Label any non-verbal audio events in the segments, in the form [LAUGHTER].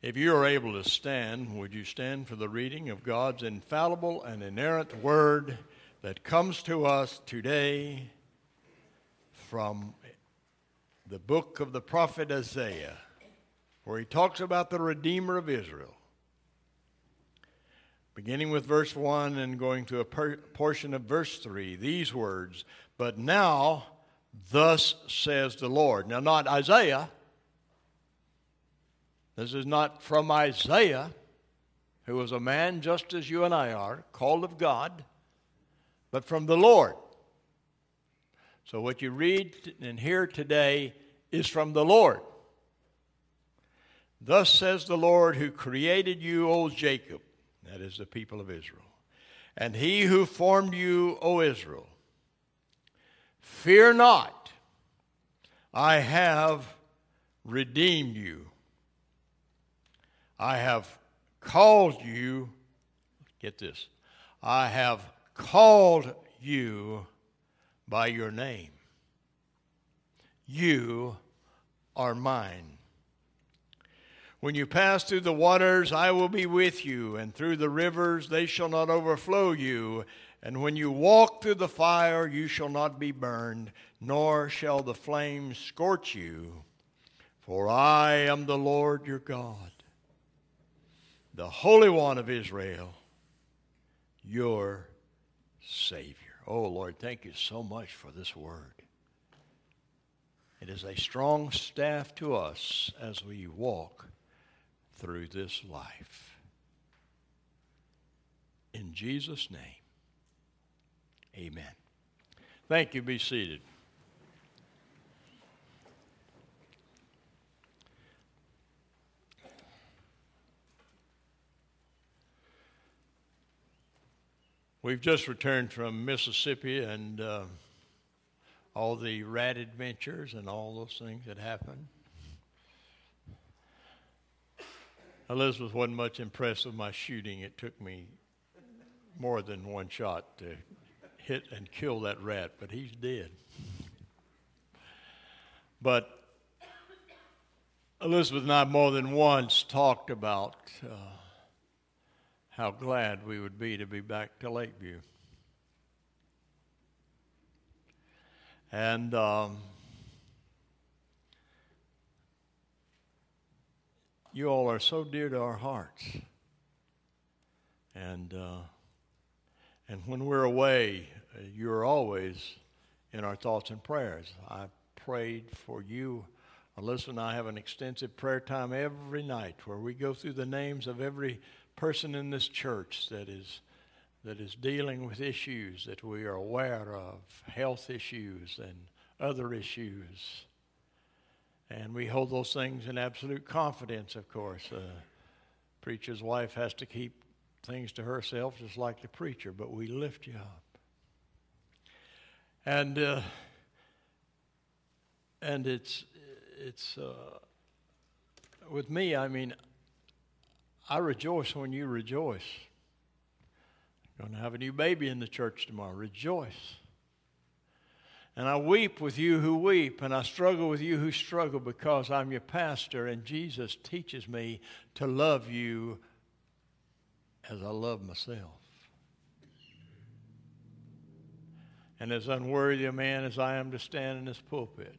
If you are able to stand, would you stand for the reading of God's infallible and inerrant word that comes to us today from the book of the prophet Isaiah, where he talks about the Redeemer of Israel. Beginning with verse 1 and going to a per- portion of verse 3, these words, But now, thus says the Lord. Now, not Isaiah this is not from Isaiah, who was a man just as you and I are, called of God, but from the Lord. So, what you read and hear today is from the Lord. Thus says the Lord who created you, O Jacob, that is the people of Israel, and he who formed you, O Israel. Fear not, I have redeemed you. I have called you, get this, I have called you by your name. You are mine. When you pass through the waters, I will be with you, and through the rivers, they shall not overflow you. And when you walk through the fire, you shall not be burned, nor shall the flames scorch you. For I am the Lord your God the Holy One of Israel, your Savior. Oh, Lord, thank you so much for this word. It is a strong staff to us as we walk through this life. In Jesus' name, amen. Thank you. Be seated. We've just returned from Mississippi and uh, all the rat adventures and all those things that happened. Elizabeth wasn't much impressed with my shooting. It took me more than one shot to hit and kill that rat, but he's dead. But Elizabeth and I more than once talked about. Uh, how glad we would be to be back to Lakeview. And um, you all are so dear to our hearts. And, uh, and when we're away, you're always in our thoughts and prayers. I prayed for you. Alyssa and I have an extensive prayer time every night where we go through the names of every person in this church that is that is dealing with issues that we are aware of, health issues and other issues. And we hold those things in absolute confidence, of course. Uh, preacher's wife has to keep things to herself just like the preacher, but we lift you up. And uh, and it's it's uh, with me. I mean, I rejoice when you rejoice. Going to have a new baby in the church tomorrow. Rejoice. And I weep with you who weep, and I struggle with you who struggle because I'm your pastor, and Jesus teaches me to love you as I love myself. And as unworthy a man as I am to stand in this pulpit,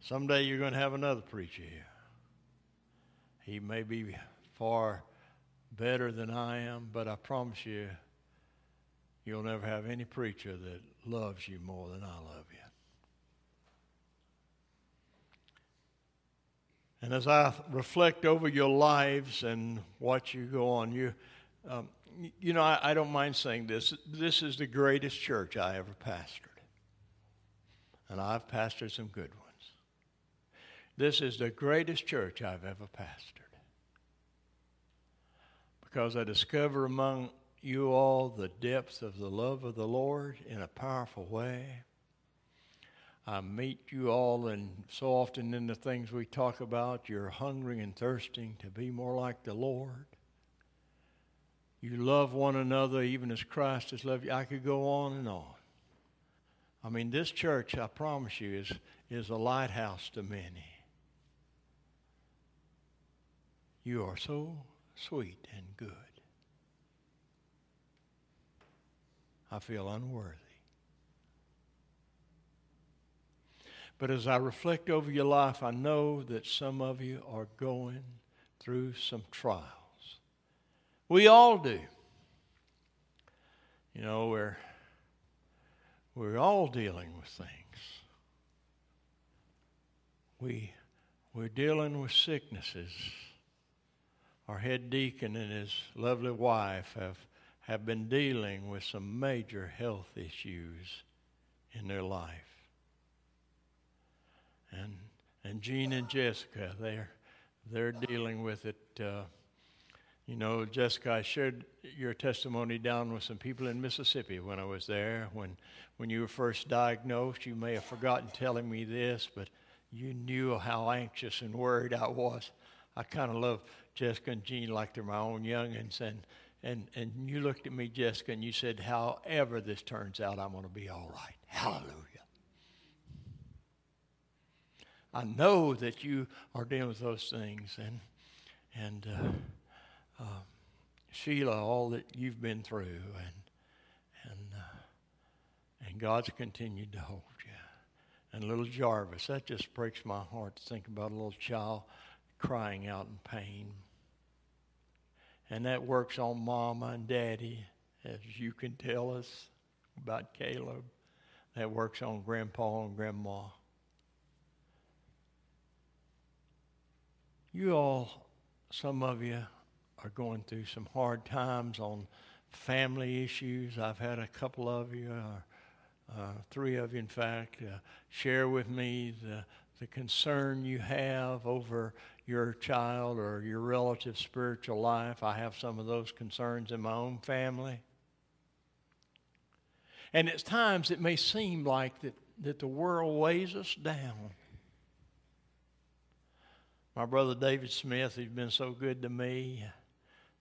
someday you're going to have another preacher here. He may be far better than I am, but I promise you, you'll never have any preacher that loves you more than I love you. And as I reflect over your lives and watch you go on, you, um, you know, I, I don't mind saying this. This is the greatest church I ever pastored. And I've pastored some good ones. This is the greatest church I've ever pastored because I discover among you all the depth of the love of the Lord in a powerful way. I meet you all, and so often in the things we talk about, you're hungering and thirsting to be more like the Lord. You love one another even as Christ has loved you. I could go on and on. I mean, this church, I promise you, is, is a lighthouse to many. You are so sweet and good. I feel unworthy. But as I reflect over your life, I know that some of you are going through some trials. We all do. You know, we're, we're all dealing with things. We, we're dealing with sicknesses. Our head deacon and his lovely wife have, have been dealing with some major health issues in their life and and Jean and Jessica, they're they're dealing with it. Uh, you know, Jessica, I shared your testimony down with some people in Mississippi when I was there. When when you were first diagnosed, you may have forgotten telling me this, but you knew how anxious and worried I was. I kind of love Jessica and Jean like they're my own youngins, and and and you looked at me, Jessica, and you said, "However this turns out, I'm going to be all right." Hallelujah. I know that you are dealing with those things, and and uh, uh, Sheila, all that you've been through, and and uh, and God's continued to hold you. And little Jarvis, that just breaks my heart to think about a little child crying out in pain. And that works on Mama and Daddy, as you can tell us about Caleb. That works on Grandpa and Grandma. You all, some of you, are going through some hard times on family issues. I've had a couple of you, uh, uh, three of you, in fact, uh, share with me the, the concern you have over your child or your relative's spiritual life. I have some of those concerns in my own family. And at times it may seem like that, that the world weighs us down. My brother David Smith, he's been so good to me.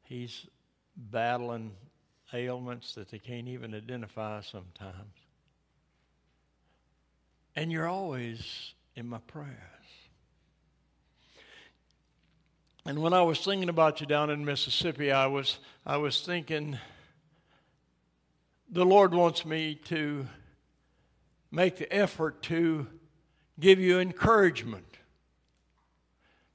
He's battling ailments that they can't even identify sometimes. And you're always in my prayers. And when I was thinking about you down in Mississippi, I was, I was thinking the Lord wants me to make the effort to give you encouragement.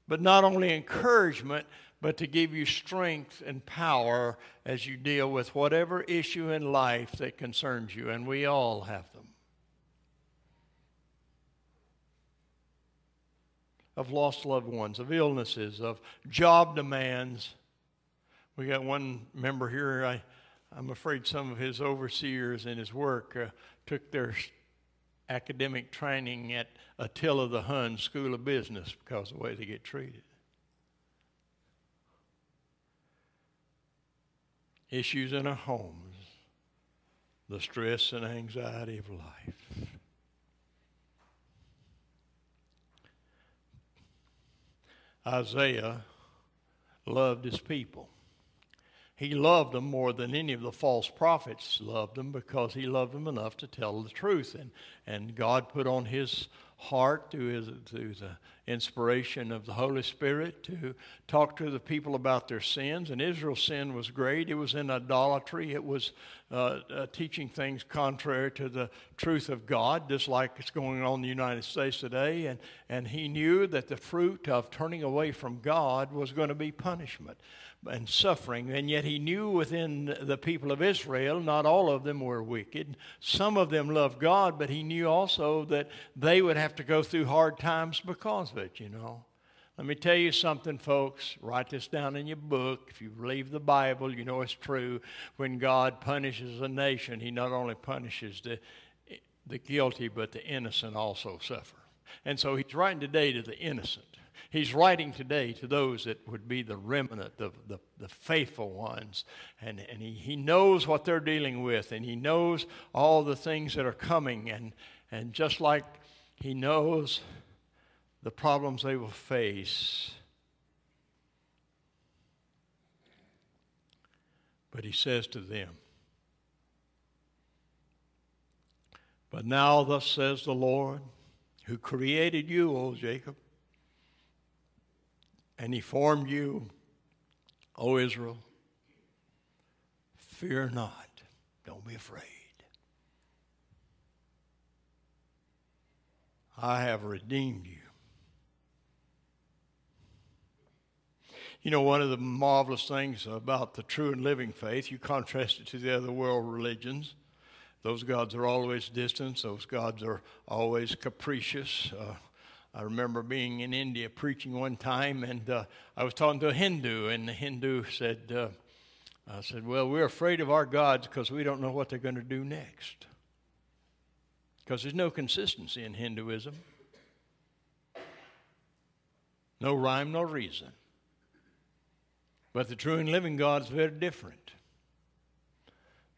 But not only encouragement, but to give you strength and power as you deal with whatever issue in life that concerns you, and we all have them. Of lost loved ones, of illnesses, of job demands. We got one member here, I, I'm afraid some of his overseers in his work uh, took their academic training at Attila the Hun School of Business because of the way they get treated. Issues in our homes, the stress and anxiety of life. Isaiah loved his people. He loved them more than any of the false prophets loved them because he loved them enough to tell the truth. And, and God put on his heart through, his, through the inspiration of the Holy Spirit to talk to the people about their sins. And Israel's sin was great. It was in idolatry. It was uh, uh, teaching things contrary to the truth of God, just like it's going on in the United States today. And, and he knew that the fruit of turning away from God was going to be punishment and suffering. And yet he knew within the people of Israel, not all of them were wicked. Some of them loved God, but he knew also that they would have to go through hard times because of it, you know. Let me tell you something, folks. Write this down in your book. If you believe the Bible, you know it's true. When God punishes a nation, he not only punishes the, the guilty, but the innocent also suffer. And so he's writing today to the innocent. He's writing today to those that would be the remnant, the, the, the faithful ones. And, and he, he knows what they're dealing with, and he knows all the things that are coming. And, and just like he knows the problems they will face, but he says to them, But now, thus says the Lord, who created you, O Jacob and he formed you, O Israel. Fear not, don't be afraid. I have redeemed you. You know, one of the marvelous things about the true and living faith, you contrast it to the other world religions. Those gods are always distant, those gods are always capricious. Uh, I remember being in India preaching one time, and uh, I was talking to a Hindu, and the Hindu said, uh, I said, Well, we're afraid of our gods because we don't know what they're going to do next. Because there's no consistency in Hinduism, no rhyme, no reason. But the true and living God is very different.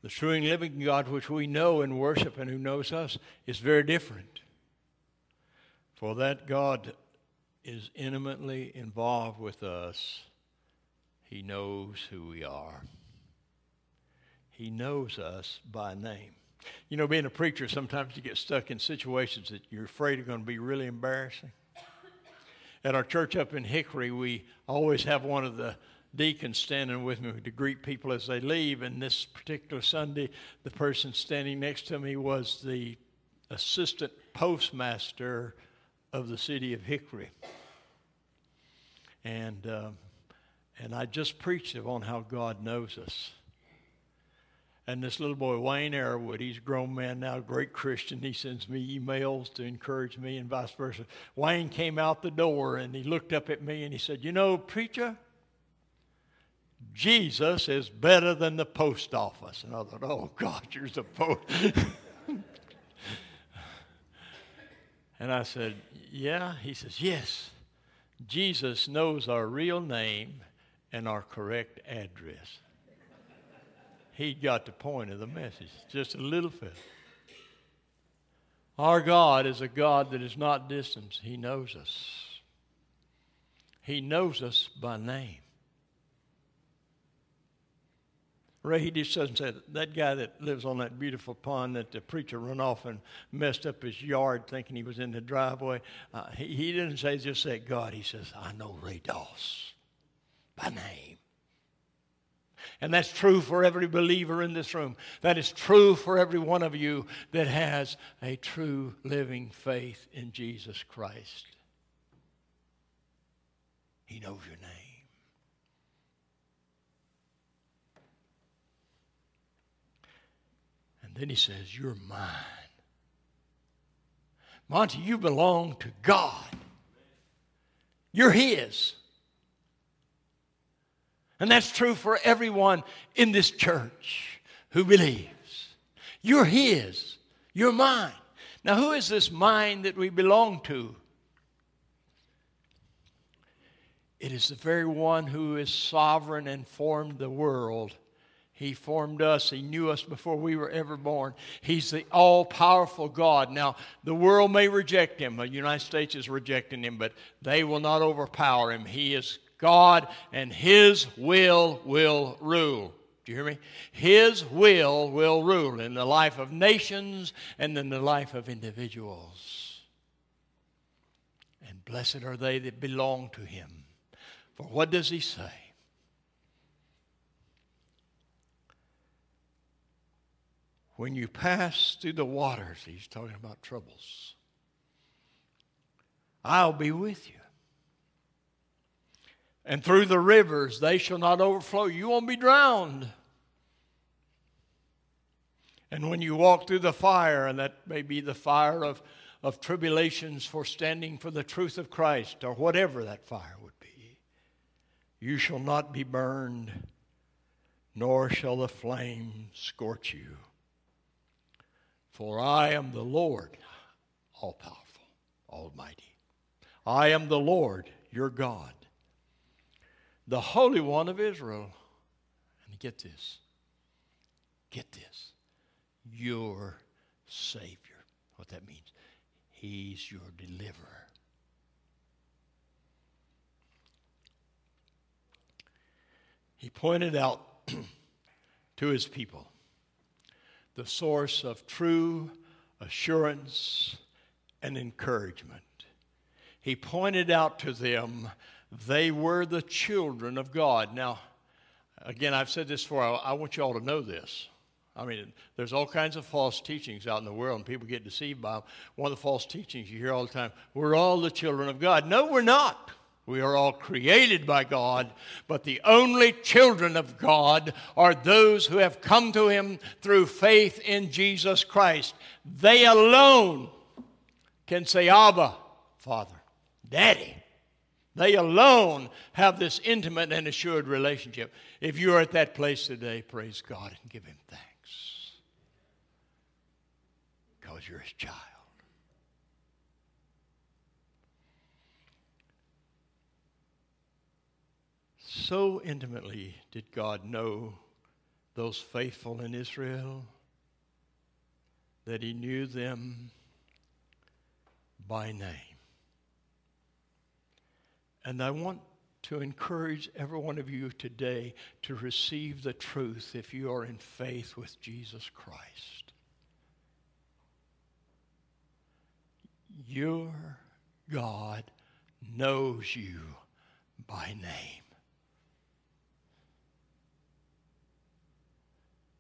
The true and living God, which we know and worship and who knows us, is very different. For that God is intimately involved with us. He knows who we are. He knows us by name. You know, being a preacher, sometimes you get stuck in situations that you're afraid are going to be really embarrassing. At our church up in Hickory, we always have one of the deacons standing with me to greet people as they leave. And this particular Sunday, the person standing next to me was the assistant postmaster of the city of Hickory. And, uh, and I just preached on how God knows us. And this little boy, Wayne Arrowood, he's a grown man now, great Christian. He sends me emails to encourage me and vice versa. Wayne came out the door and he looked up at me and he said, You know, preacher, Jesus is better than the post office. And I thought, oh, God, you're the post. [LAUGHS] and I said, yeah. He says, yes. Jesus knows our real name and our correct address. he got the point of the message, just a little bit. Our God is a God that is not distant. He knows us. He knows us by name. Ray, he just doesn't say that. that guy that lives on that beautiful pond that the preacher run off and messed up his yard thinking he was in the driveway. Uh, he, he didn't say just say God. He says, I know Ray Doss by name. And that's true for every believer in this room. That is true for every one of you that has a true living faith in Jesus Christ. He knows your name. Then he says, You're mine. Monty, you belong to God. You're His. And that's true for everyone in this church who believes. You're His. You're mine. Now, who is this mine that we belong to? It is the very one who is sovereign and formed the world he formed us. He knew us before we were ever born. He's the all powerful God. Now, the world may reject him. The United States is rejecting him, but they will not overpower him. He is God, and his will will rule. Do you hear me? His will will rule in the life of nations and in the life of individuals. And blessed are they that belong to him. For what does he say? When you pass through the waters, he's talking about troubles, I'll be with you. And through the rivers, they shall not overflow. You won't be drowned. And when you walk through the fire, and that may be the fire of, of tribulations for standing for the truth of Christ, or whatever that fire would be, you shall not be burned, nor shall the flame scorch you. For I am the Lord, all powerful, almighty. I am the Lord, your God, the Holy One of Israel. And get this, get this, your Savior. What that means, He's your deliverer. He pointed out [CLEARS THROAT] to his people the source of true assurance and encouragement. He pointed out to them They were the children of God. Now, again, I've said this before. I, want you all to know this. I mean, there's all kinds of false teachings out in the world, and people get deceived by them. One of the false teachings you hear all the time we're all the children of God. No, we're not. We are all created by God, but the only children of God are those who have come to Him through faith in Jesus Christ. They alone can say, Abba, Father, Daddy. They alone have this intimate and assured relationship. If you are at that place today, praise God and give Him thanks. Because you're His child. So intimately did God know those faithful in Israel that he knew them by name. And I want to encourage every one of you today to receive the truth if you are in faith with Jesus Christ. Your God knows you by name.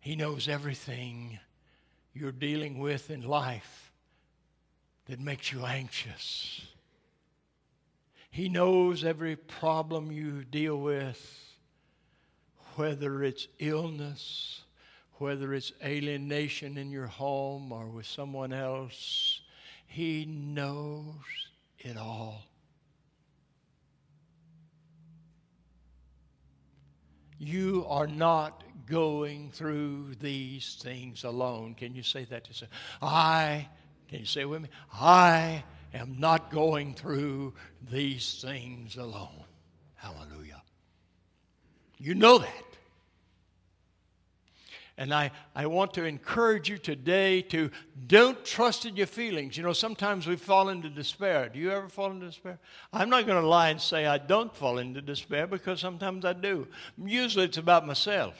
He knows everything you're dealing with in life that makes you anxious. He knows every problem you deal with, whether it's illness, whether it's alienation in your home or with someone else. He knows it all. You are not going through these things alone. Can you say that to yourself? I, can you say with me? I am not going through these things alone. Hallelujah. You know that. And I, I want to encourage you today to don't trust in your feelings. You know, sometimes we fall into despair. Do you ever fall into despair? I'm not going to lie and say I don't fall into despair because sometimes I do. Usually it's about myself.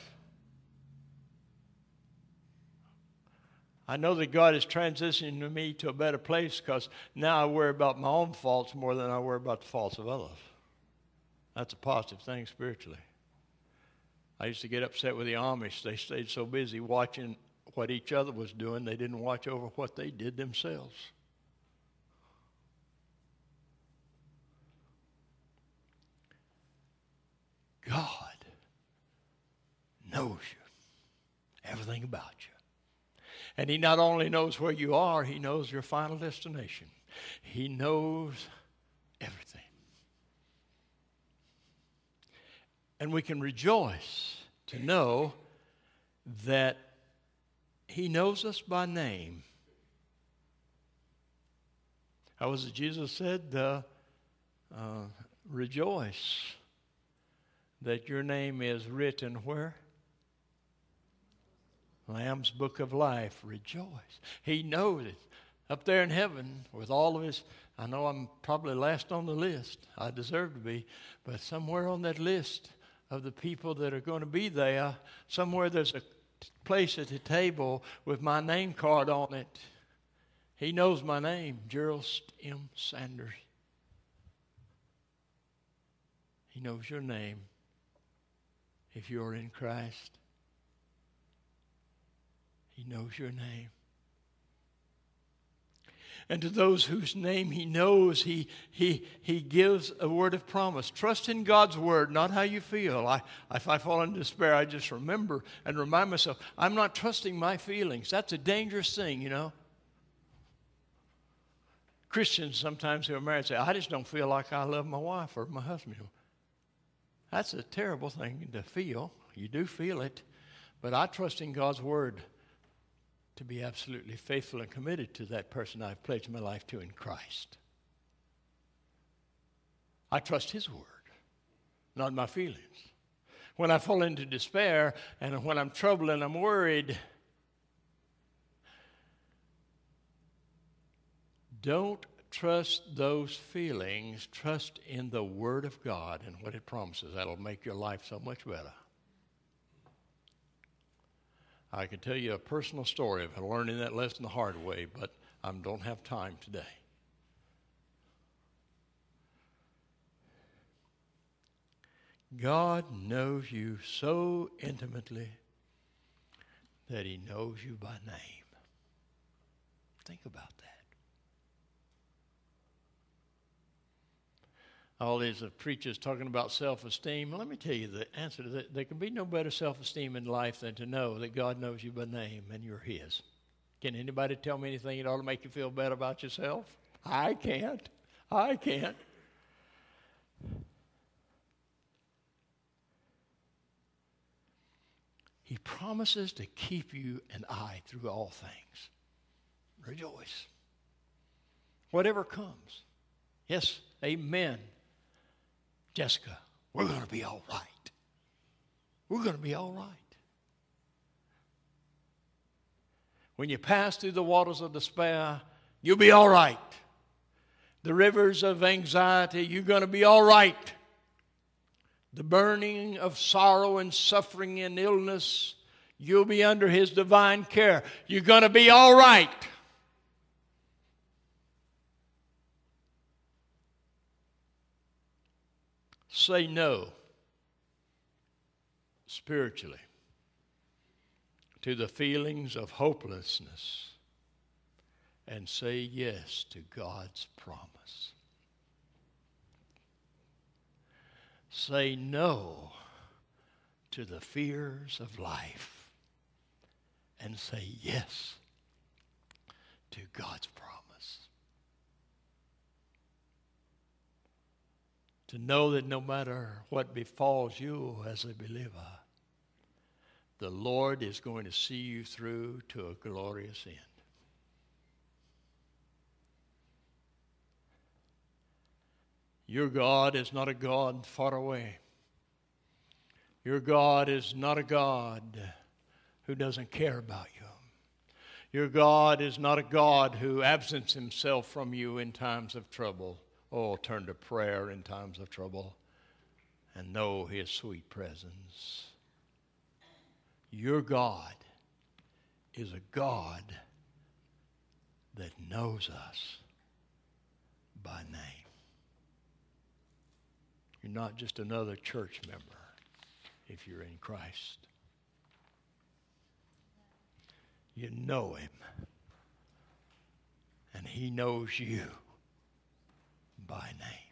I know that God is transitioning me to a better place because now I worry about my own faults more than I worry about the faults of others. That's a positive thing spiritually. I used to get upset with the Amish. They stayed so busy watching what each other was doing, they didn't watch over what they did themselves. God knows you, everything about you. And He not only knows where you are, He knows your final destination. He knows everything. And we can rejoice to know that He knows us by name. How was it Jesus said? Uh, uh, rejoice that your name is written where? Lamb's book of life. Rejoice. He knows it. Up there in heaven with all of his, I know I'm probably last on the list. I deserve to be. But somewhere on that list of the people that are going to be there, somewhere there's a place at the table with my name card on it. He knows my name, Gerald M. Sanders. He knows your name if you're in Christ. He knows your name. And to those whose name he knows, he, he, he gives a word of promise. Trust in God's word, not how you feel. I, if I fall into despair, I just remember and remind myself I'm not trusting my feelings. That's a dangerous thing, you know. Christians sometimes who are married say, I just don't feel like I love my wife or my husband. That's a terrible thing to feel. You do feel it. But I trust in God's word to be absolutely faithful and committed to that person I've pledged my life to in Christ. I trust His word, not my feelings. When I fall into despair and when I'm troubled and I'm worried, don't trust those feelings. Trust in the Word of God and what it promises. That'll make your life so much better. I can tell you a personal story of learning that lesson the hard way, but I don't have time today. God knows you so intimately that He knows you by name. Think about that. All these uh, preachers talking about self esteem. Let me tell you the answer to that. There can be no better self esteem in life than to know that God knows you by name and you're His. Can anybody tell me anything that ought to make you feel better about yourself? I can't. I can't. He promises to keep you and I through all things. Rejoice. Whatever comes. Yes, amen. Jessica, we're going to be all right. We're going to be all right. When you pass through the waters of despair, you'll be all right. The rivers of anxiety, you're going to be all right the burning of sorrow and suffering and illness, you'll be under His divine care. You're going to be all right. Say no spiritually to the feelings of hopelessness and say yes to God's promise. say no to the fears of life and say yes to God's promise. To know that no matter what befalls you as a believer, the Lord is going to see you through to a glorious end. Your God is not a God far away. Your God is not a God who doesn't care about you. Your God is not a God who absents himself from you in times of trouble. Oh, turn to prayer in times of trouble and know his sweet presence. Your God is a God that knows us by name. You're not just another church member if you're in Christ. You know Him, and He knows you by name.